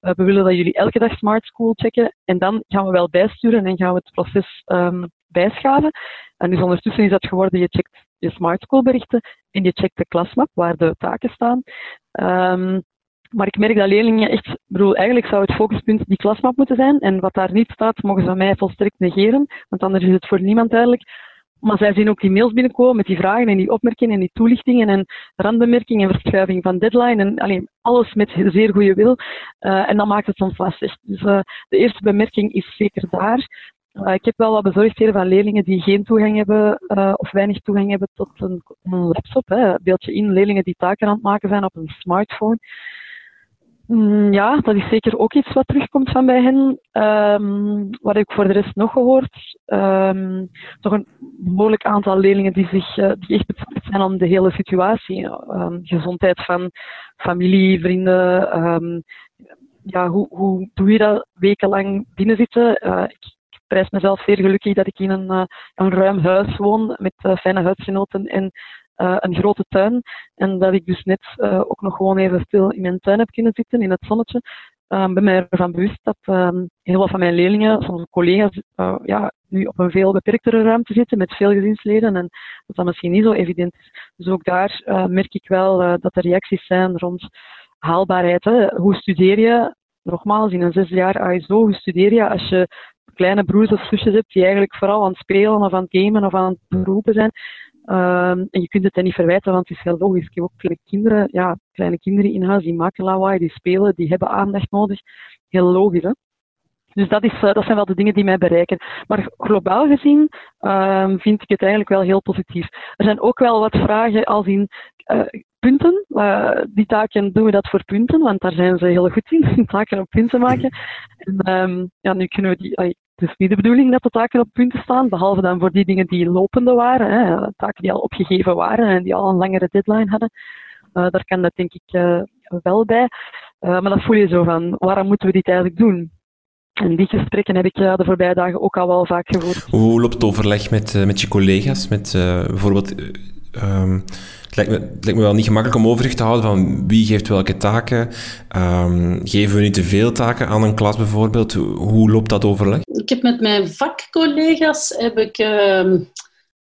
we willen dat jullie elke dag Smart School checken. En dan gaan we wel bijsturen en gaan we het proces um, bijschaven. En dus ondertussen is dat geworden, je checkt je Smart School berichten en je checkt de klasmap waar de taken staan. Um, maar ik merk dat leerlingen echt, bedoel, eigenlijk zou het focuspunt die klasmap moeten zijn. En wat daar niet staat, mogen ze mij volstrekt negeren, want anders is het voor niemand duidelijk. Maar zij zien ook die mails binnenkomen met die vragen en die opmerkingen en die toelichtingen en randbemerkingen en verschuiving van deadline en alleen alles met zeer goede wil. Uh, en dan maakt het soms lastig. Dus uh, de eerste bemerking is zeker daar. Ik heb wel wat bezorgdheden van leerlingen die geen toegang hebben of weinig toegang hebben tot een, laptop. Hè. Beeld je in, leerlingen die taken aan het maken zijn op een smartphone. Mm, ja, dat is zeker ook iets wat terugkomt van bij hen. Um, wat ik voor de rest nog gehoord? Um, toch een behoorlijk aantal leerlingen die, zich, uh, die echt betrokken zijn om de hele situatie. Um, gezondheid van familie, vrienden. Ja, hoe, hoe doe je dat wekenlang binnenzitten? Ik, ik prijs mezelf zeer gelukkig dat ik in een, uh, een ruim huis woon met fijne huisgenoten en uh, een grote tuin. En dat ik dus net ook nog gewoon even stil in mijn tuin heb kunnen zitten, in het zonnetje. Uh, ben mij ervan bewust dat um, heel wat van mijn leerlingen, soms collega's, uh, ja, nu op een veel beperktere ruimte zitten met veel gezinsleden en dat dat misschien niet zo evident is. Dus ook daar merk ik wel dat er reacties zijn rond haalbaarheid. Hè. Hoe studeer je? Nogmaals, in een zes jaar ASO, hoe studeer je als je kleine broers of zusjes hebt die eigenlijk vooral aan het spelen of aan het gamen of aan het beroepen zijn? Um, en je kunt het hen niet verwijten, want het is heel logisch. Ik heb ook veel kinderen, ja, kleine kinderen in huis, die maken lawaai, die spelen, die hebben aandacht nodig. Heel logisch, hè? Dus dat, is, uh, dat zijn wel de dingen die mij bereiken. Maar globaal gezien uh, vind ik het eigenlijk wel heel positief. Er zijn ook wel wat vragen als in uh, punten. Uh, die taken doen we dat voor punten, want daar zijn ze heel goed in, taken op punten maken. En um, ja, nu kunnen we die, het is niet de bedoeling dat de taken op punten staan, behalve dan voor die dingen die lopende waren, hè, taken die al opgegeven waren en die al een langere deadline hadden. Uh, daar kan dat denk ik uh, wel bij. Uh, maar dat voel je zo van, waarom moeten we dit eigenlijk doen? En die gesprekken heb ik de voorbije dagen ook al wel vaak gevoerd. Hoe loopt het overleg met, met je collega's? Met bijvoorbeeld um, het lijkt, me, wel niet gemakkelijk om overzicht te houden van wie geeft welke taken. Um, geven we niet te veel taken aan een klas bijvoorbeeld? Hoe loopt dat overleg? Ik heb met mijn vakcollega's heb ik, uh,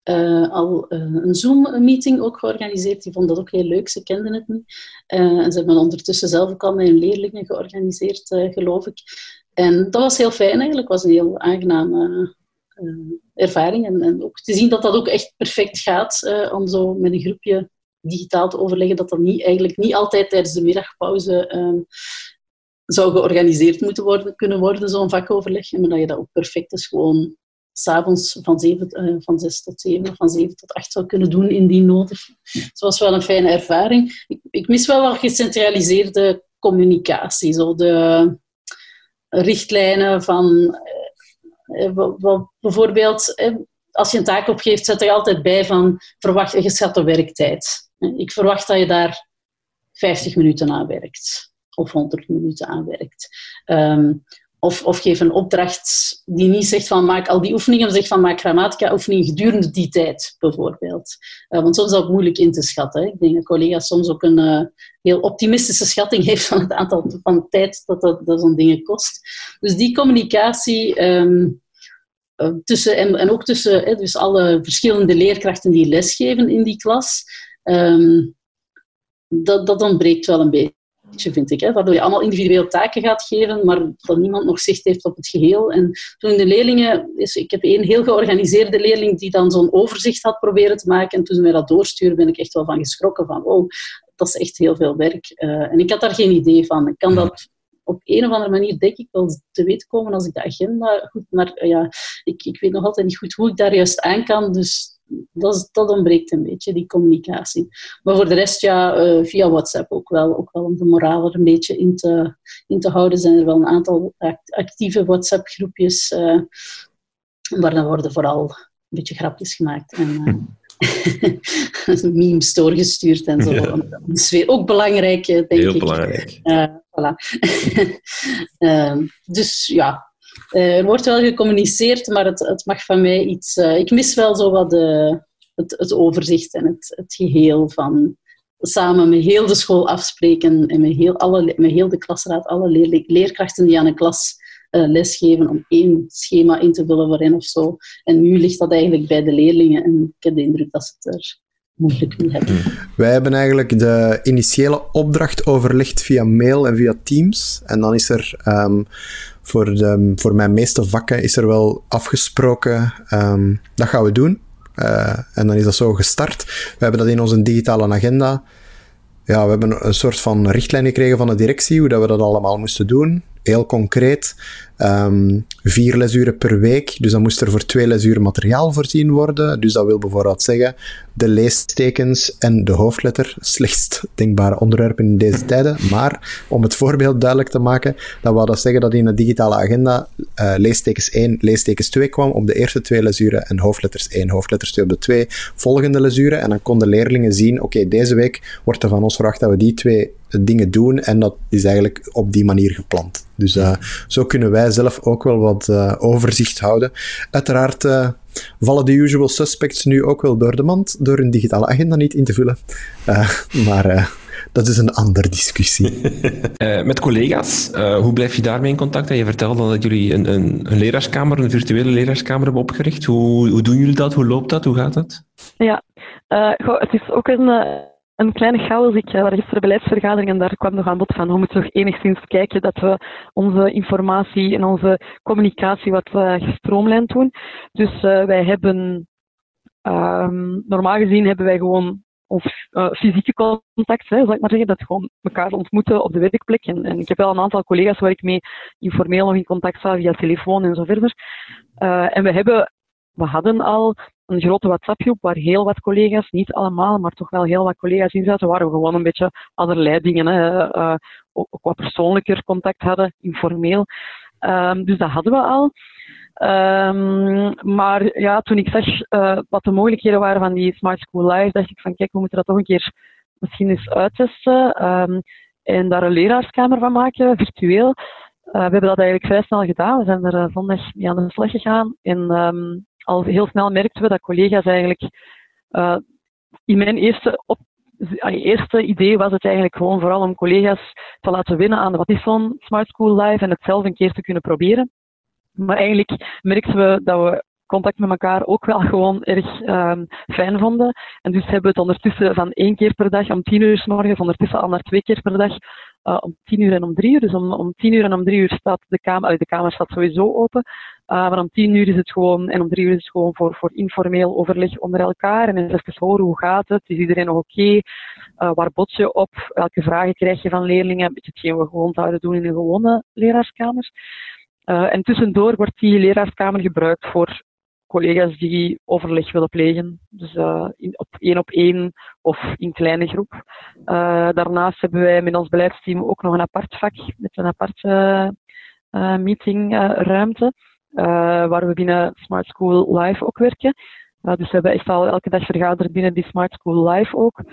uh, al uh, een Zoom-meeting ook georganiseerd. Die vonden dat ook heel leuk, ze kenden het niet. Eh, en ze hebben ondertussen zelf ook al met hun leerlingen georganiseerd, geloof ik. En dat was heel fijn eigenlijk. Was een heel aangename ervaring. En, en, ook te zien dat dat ook echt perfect gaat om zo met een groepje digitaal te overleggen, dat dat niet, eigenlijk niet altijd tijdens de middagpauze um, zou georganiseerd moeten worden, kunnen worden, zo'n vakoverleg. Maar dat je dat ook perfect is gewoon s'avonds van, uh, van 6 tot 7 of van 7 tot 8 zou kunnen doen indien nodig. Het was wel een fijne ervaring. Ik, ik mis wel wat gecentraliseerde communicatie. Zo de richtlijnen van uh, bijvoorbeeld als je een taak opgeeft, zet er altijd bij van verwacht een geschatte werktijd. Ik verwacht dat je daar 50 minuten aan werkt of 100 minuten aan werkt. Um, of, of geef een opdracht die niet zegt van maak al die oefeningen, maar zegt van maak grammatica-oefeningen gedurende die tijd, bijvoorbeeld. Uh, want soms is dat moeilijk in te schatten. Hè. Ik denk dat collega's soms ook een uh, heel optimistische schatting heeft van het aantal van tijd dat dat, dat zo'n dingen kost. Dus die communicatie um, uh, tussen, en, en ook tussen hè, dus alle verschillende leerkrachten die lesgeven in die klas, Um, dat, dat ontbreekt wel een beetje, vind ik. Hè? Waardoor je allemaal individueel taken gaat geven, maar dat niemand nog zicht heeft op het geheel. En toen de leerlingen... Ik heb één heel georganiseerde leerling die dan zo'n overzicht had proberen te maken. En toen ze mij dat doorsturen, ben ik echt wel van geschrokken. Van, oh, dat is echt heel veel werk. Uh, en ik had daar geen idee van. Ik kan dat op een of andere manier denk ik wel te weten komen als ik de agenda goed... Maar uh, ja, ik, ik weet nog altijd niet goed hoe ik daar juist aan kan. Dus dat, dat ontbreekt een beetje, die communicatie. Maar voor de rest, ja, uh, via WhatsApp ook wel. Ook wel om de moraal er een beetje in te, in te houden, zijn er wel een aantal actieve WhatsApp-groepjes. Uh, waar dan worden vooral een beetje grapjes gemaakt. En, uh, memes doorgestuurd en zo. Ja. Ook belangrijk, denk Heel ik. Heel belangrijk. voilà. Ehm, dus ja, er wordt wel gecommuniceerd, maar het, het mag van mij iets... Uh, ik mis wel zo wat de, het, het overzicht en het, het geheel van samen met heel de school afspreken en met heel, alle, met heel de klasraad, alle leerkrachten die aan een klas uh, lesgeven, om één schema in te vullen voor of zo. En nu ligt dat eigenlijk bij de leerlingen en ik heb de indruk dat ze het er moeilijk mee hebben. Wij hebben eigenlijk de initiële opdracht overlegd via mail en via Teams. En dan is er um, voor, de, voor mijn meeste vakken is er wel afgesproken, um, dat gaan we doen. Uh, en dan is dat zo gestart. We hebben dat in onze digitale agenda. Ja, we hebben een soort van richtlijn gekregen van de directie, hoe dat we dat allemaal moesten doen heel concreet. Um, vier lesuren per week, dus dan moest er voor twee lesuren materiaal voorzien worden. Dus dat wil bijvoorbeeld zeggen de leestekens en de hoofdletter, slechtst denkbare onderwerpen in deze tijden. Maar om het voorbeeld duidelijk te maken, dan wou dat zeggen dat in de digitale agenda uh, leestekens 1, leestekens 2 kwam op de eerste twee lesuren en hoofdletters 1, hoofdletters 2 op de twee volgende lesuren. En dan konden leerlingen zien, oké, deze week wordt er van ons verwacht dat we die twee dingen doen en dat is eigenlijk op die manier gepland. Dus uh, zo kunnen wij zelf ook wel wat uh, overzicht houden. Uiteraard uh, vallen de usual suspects nu ook wel door de mand door hun digitale agenda niet in te vullen. maar dat is een andere discussie. met collega's, hoe blijf je daarmee in contact? Je vertelde dat jullie een, een, een, leraarskamer, een virtuele leraarskamer hebben opgericht. Hoe, hoe doen jullie dat? Hoe loopt dat? Hoe gaat dat? Ja, goh, het is ook een een kleine chaos. Ik uh, gisteren beleidsvergadering en daar kwam nog aan bod van hoe moeten we enigszins kijken dat we onze informatie en onze communicatie wat uh, gestroomlijnd doen. Dus uh, wij hebben, um, normaal gezien hebben wij gewoon uh, fysieke contact, hè, zal ik maar zeggen, dat gewoon elkaar ontmoeten op de werkplek. En, en, ik heb wel een aantal collega's waar ik mee informeel nog in contact sta via telefoon en zo verder. en we hebben we hadden al een grote WhatsApp-groep waar heel wat collega's, niet allemaal, maar toch wel heel wat collega's in zaten, waar we gewoon een beetje allerlei dingen, hè, uh, ook, wat persoonlijker contact hadden, informeel. Um, dus dat hadden we al. Um, maar ja, toen ik zag uh, wat de mogelijkheden waren van die Smart School Live, dacht ik van kijk, we moeten dat toch een keer misschien eens uittesten um, en daar een leraarskamer van maken, virtueel. Uh, we hebben dat eigenlijk vrij snel gedaan. We zijn er zondag mee aan de slag gegaan. En al heel snel merkten we dat collega's eigenlijk. Uh, in mijn eerste, op, eerste idee was het eigenlijk gewoon vooral om collega's te laten winnen aan wat is zo'n Smart School Live en het zelf een keer te kunnen proberen. Maar eigenlijk merkten we dat we contact met elkaar ook wel gewoon erg um, fijn vonden. En dus hebben we het ondertussen van één keer per dag om tien uur s morgens, ondertussen al naar twee keer per dag uh, om tien uur en om drie uur. Dus om, om tien uur en om drie uur staat de kamer, de kamer staat sowieso open. Uh, maar om tien uur is het gewoon, en om drie uur is het gewoon voor, voor informeel overleg onder elkaar. En even horen, hoe gaat het? Is iedereen nog oké? Uh, waar bot je op? Welke vragen krijg je van leerlingen? Een beetje hetgeen we gewoon zouden doen in een gewone leraarskamer. En tussendoor wordt die leraarskamer gebruikt voor collega's die overleg willen plegen. Dus in, op één op één of in kleine groep. Uh, daarnaast hebben wij met ons beleidsteam ook nog een apart vak met een aparte uh, meetingruimte. waar we binnen Smart School Live ook werken. dus we hebben echt al elke dag vergaderd binnen die Smart School Live ook.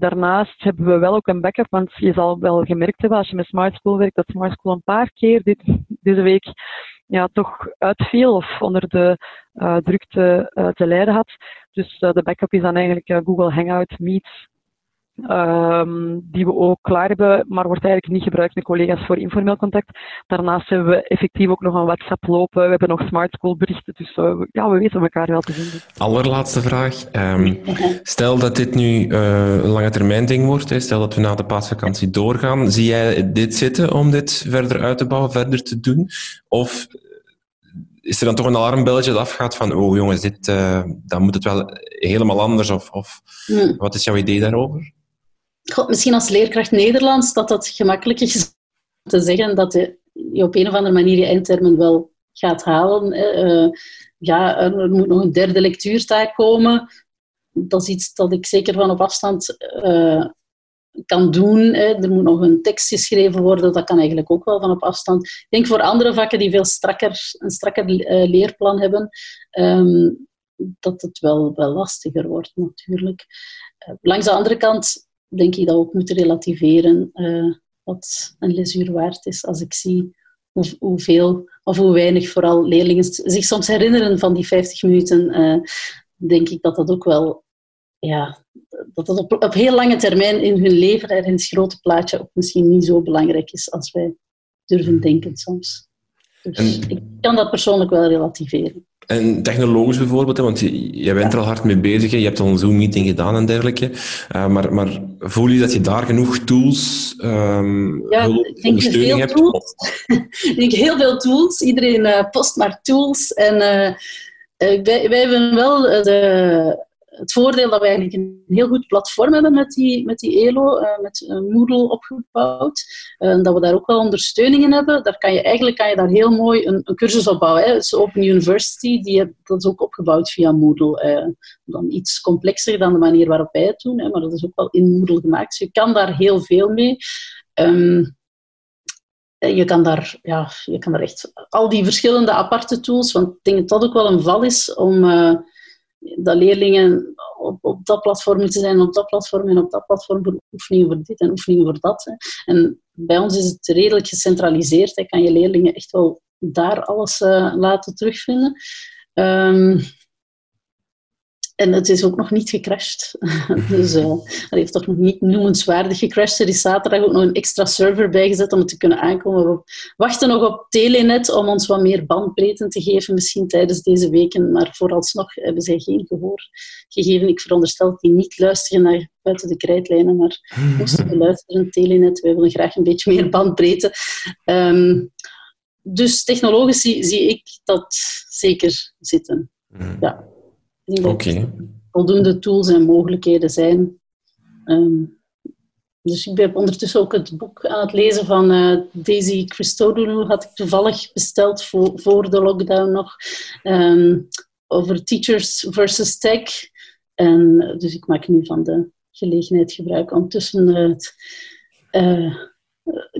daarnaast hebben we wel ook een backup, want je zal wel gemerkt hebben als je met Smart School werkt, dat Smart School een paar keer dit, deze week ja, toch uitviel of onder de uh, drukte uh, te lijden had. Dus uh, de backup is dan eigenlijk Google Hangout Meet, um, die we ook klaar hebben, maar wordt eigenlijk niet gebruikt met collega's voor informeel contact. Daarnaast hebben we effectief ook nog een WhatsApp lopen. We hebben nog Smart School berichten, dus ja, we weten elkaar wel te vinden. Allerlaatste vraag. Um, stel dat dit nu een lange termijn ding wordt, hè, stel dat we na de paasvakantie doorgaan, zie jij dit zitten om dit verder uit te bouwen, verder te doen? Of is er dan toch een alarmbelletje dat afgaat van, oh jongens, dit, uh, dan moet het wel helemaal anders? Of, of hmm. wat is jouw idee daarover? God, misschien als leerkracht Nederlands dat dat gemakkelijker is te zeggen dat je, op een of andere manier je eindtermen wel gaat halen. Uh, ja, er moet nog een derde lectuurtaak komen. Dat is iets dat ik zeker van op afstand uh, kan doen. Hè. Er moet nog een tekst geschreven worden, dat kan eigenlijk ook wel van op afstand. Ik denk voor andere vakken die veel strakker, een strakker uh, leerplan hebben, um, dat het wel, wel lastiger wordt natuurlijk. Langs de andere kant denk ik dat we ook moeten relativeren uh, wat een lesuur waard is. Als ik zie hoe, hoeveel of hoe weinig vooral leerlingen zich soms herinneren van die 50 minuten, denk ik dat dat ook wel ja, dat het op, op heel lange termijn in hun leven en in het grote plaatje ook misschien niet zo belangrijk is als wij durven denken soms. Dus ik kan dat persoonlijk wel relativeren. En technologisch bijvoorbeeld, want je, bent er al hard mee bezig. Je hebt al een Zoom-meeting gedaan en dergelijke. Uh, maar, maar voel je dat je daar genoeg tools, um, ja, hulp, ondersteuning hebt? Tools. ik denk heel veel tools. Iedereen uh, post maar tools. En uh, wij, wij hebben wel de, het voordeel dat we eigenlijk een heel goed platform hebben met die, met die ELO, uh, met uh, Moodle opgebouwd. Uh, dat we daar ook wel ondersteuningen hebben. Daar kan je, eigenlijk kan je daar heel mooi een, een cursus op bouwen. Hè. Is Open University, die dat is ook opgebouwd via Moodle. dan iets complexer dan de manier waarop wij het doen, hè, maar dat is ook wel in Moodle gemaakt. Dus je kan daar heel veel mee. Um, je kan, daar, ja, je kan daar echt al die verschillende aparte tools, want ik denk dat dat ook wel een val is om dat leerlingen op, op dat platform moeten zijn, op dat platform en op dat platform oefeningen voor dit en oefeningen voor dat. Hè. En bij ons is het redelijk gecentraliseerd. Je kan je leerlingen echt wel daar alles uh, laten terugvinden. Um, en het is ook nog niet gecrashed. dus uh, het heeft toch nog niet noemenswaardig gecrashed. Er is zaterdag ook nog een extra server bijgezet om het te kunnen aankomen. We wachten nog op Telenet om ons wat meer bandbreedte te geven, misschien tijdens deze weken. Maar vooralsnog hebben zij geen gehoor gegeven. Ik veronderstel dat die niet luisteren naar buiten de krijtlijnen, maar moesten we luisteren, Telenet, wij willen graag een beetje meer bandbreedte. Um, dus technologisch zie, zie ik dat zeker zitten. Mm. Ja. Ik denk dat voldoende tools en mogelijkheden zijn. Um, dus ik ben ondertussen ook het boek aan het lezen van uh, Daisy Christodoulou, had ik toevallig besteld voor, voor de lockdown nog, um, over teachers versus tech. En, dus ik maak nu van de gelegenheid gebruik om tussen het uh,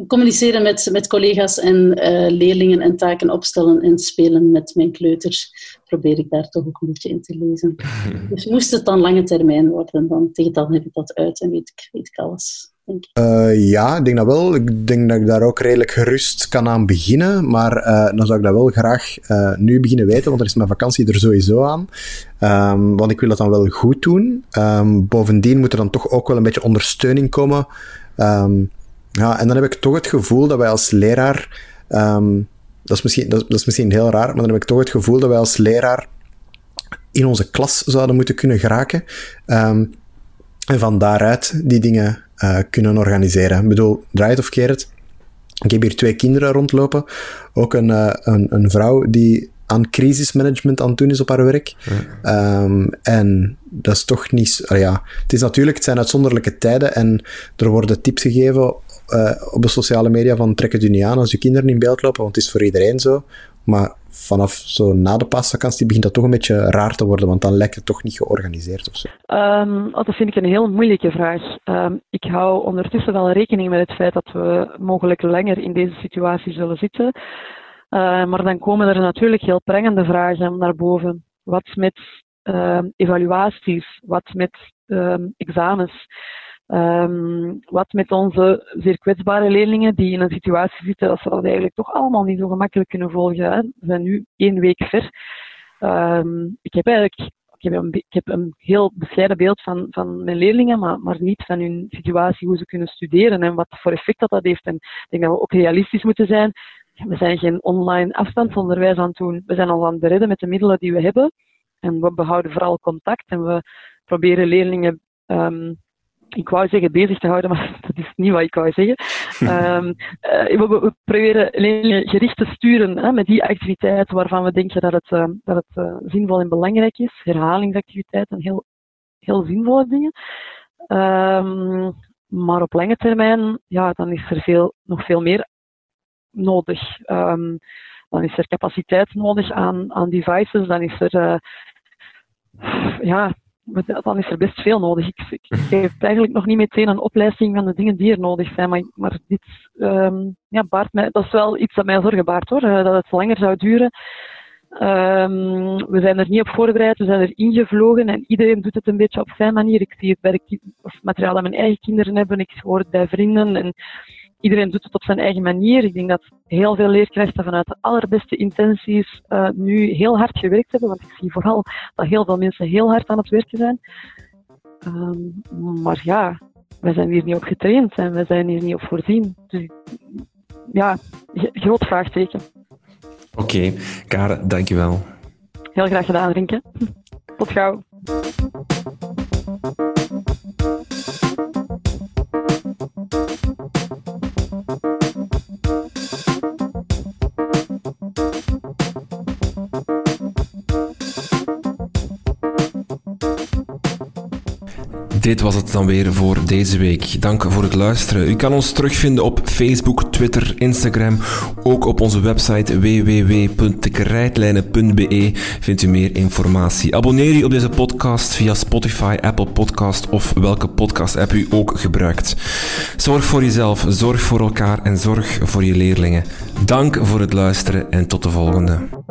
communiceren met, met collega's en uh, leerlingen en taken opstellen en spelen met mijn kleuters, probeer ik daar toch ook een beetje in te lezen. dus moest het dan lange termijn worden, dan tegen dan heb ik dat uit en weet ik, weet ik alles. Denk ik. Uh, ja, ik denk dat wel. Ik denk dat ik daar ook redelijk gerust kan aan beginnen. Maar uh, dan zou ik dat wel graag nu beginnen weten, want er is mijn vakantie er sowieso aan. Um, want ik wil dat dan wel goed doen. Um, bovendien moet er dan toch ook wel een beetje ondersteuning komen. Um, ja, en dan heb ik toch het gevoel dat wij als leraar. Um, dat, is misschien, dat, dat, is misschien heel raar, maar dan heb ik toch het gevoel dat wij als leraar in onze klas zouden moeten kunnen geraken. Um, en van daaruit die dingen uh, kunnen organiseren. Ik bedoel, draai het of keer het. Ik heb hier twee kinderen rondlopen. Ook een, uh, een, een vrouw die aan crisismanagement aan het doen is op haar werk. Ja. Um, en dat is toch niet... Uh, ja, het is natuurlijk, het zijn uitzonderlijke tijden en er worden tips gegeven uh, op de sociale media van trek het u niet aan als je kinderen in beeld lopen, want het is voor iedereen zo. Maar vanaf zo na de paasvakantie begint dat toch een beetje raar te worden, want dan lijkt het toch niet georganiseerd of zo. Um, dat vind ik een heel moeilijke vraag. Um, ik hou ondertussen wel rekening met het feit dat we mogelijk langer in deze situatie zullen zitten. Uh, maar dan komen er natuurlijk heel prangende vragen naar boven. Wat met uh, evaluaties? Wat met examens? Um, wat met onze zeer kwetsbare leerlingen die in een situatie zitten dat ze dat eigenlijk toch allemaal niet zo gemakkelijk kunnen volgen. Hè. We zijn nu één week ver. Um, ik heb eigenlijk ik heb, een, heel bescheiden beeld van, van mijn leerlingen, maar, maar niet van hun situatie, hoe ze kunnen studeren en wat voor effect dat, dat heeft. En ik denk dat we ook realistisch moeten zijn. We zijn geen online afstandsonderwijs aan het doen. We zijn al aan het beredden met de middelen die we hebben. En we behouden vooral contact en we proberen leerlingen um, ik wou zeggen bezig te houden, maar dat is niet wat ik wou zeggen. um, uh, we, we, proberen leerlingen gericht te sturen hè, met die activiteiten waarvan we denken dat het, uh, dat het uh, zinvol en belangrijk is. Herhalingsactiviteiten, heel, heel zinvolle dingen. Um, maar op lange termijn, ja, dan is er veel, nog veel meer nodig. Um, dan is er capaciteit nodig aan, aan devices, dan is er ja, dan is er best veel nodig. Ik, ik, geef eigenlijk nog niet meteen een opleiding van de dingen die er nodig zijn, maar, maar dit um, ja, baart mij, dat is wel iets dat mij zorgen baart hoor, eh, dat het langer zou duren. Um, we zijn er niet op voorbereid, we zijn er ingevlogen en iedereen doet het een beetje op zijn manier. Ik zie het bij de of materiaal dat mijn eigen kinderen hebben, ik hoor het bij vrienden. En iedereen doet het op zijn eigen manier. Ik denk dat heel veel leerkrachten vanuit de allerbeste intenties uh, nu heel hard gewerkt hebben, want ik zie vooral dat heel veel mensen heel hard aan het werken zijn. Ehm, maar ja, wij zijn hier niet op getraind en wij zijn hier niet op voorzien. Dus ja, groot vraagteken. Oké, okay. Karen, dankjewel. Heel graag gedaan, Rinke. Tot gauw. Dit was het dan weer voor deze week. Dank voor het luisteren. U kan ons terugvinden op Facebook, Twitter, Instagram. Ook op onze website www.dekrijtlijnen.be vindt u meer informatie. Abonneer u op deze podcast via Spotify, Apple Podcast of welke podcast-app u ook gebruikt. Zorg voor jezelf, zorg voor elkaar en zorg voor je leerlingen. Dank voor het luisteren en tot de volgende.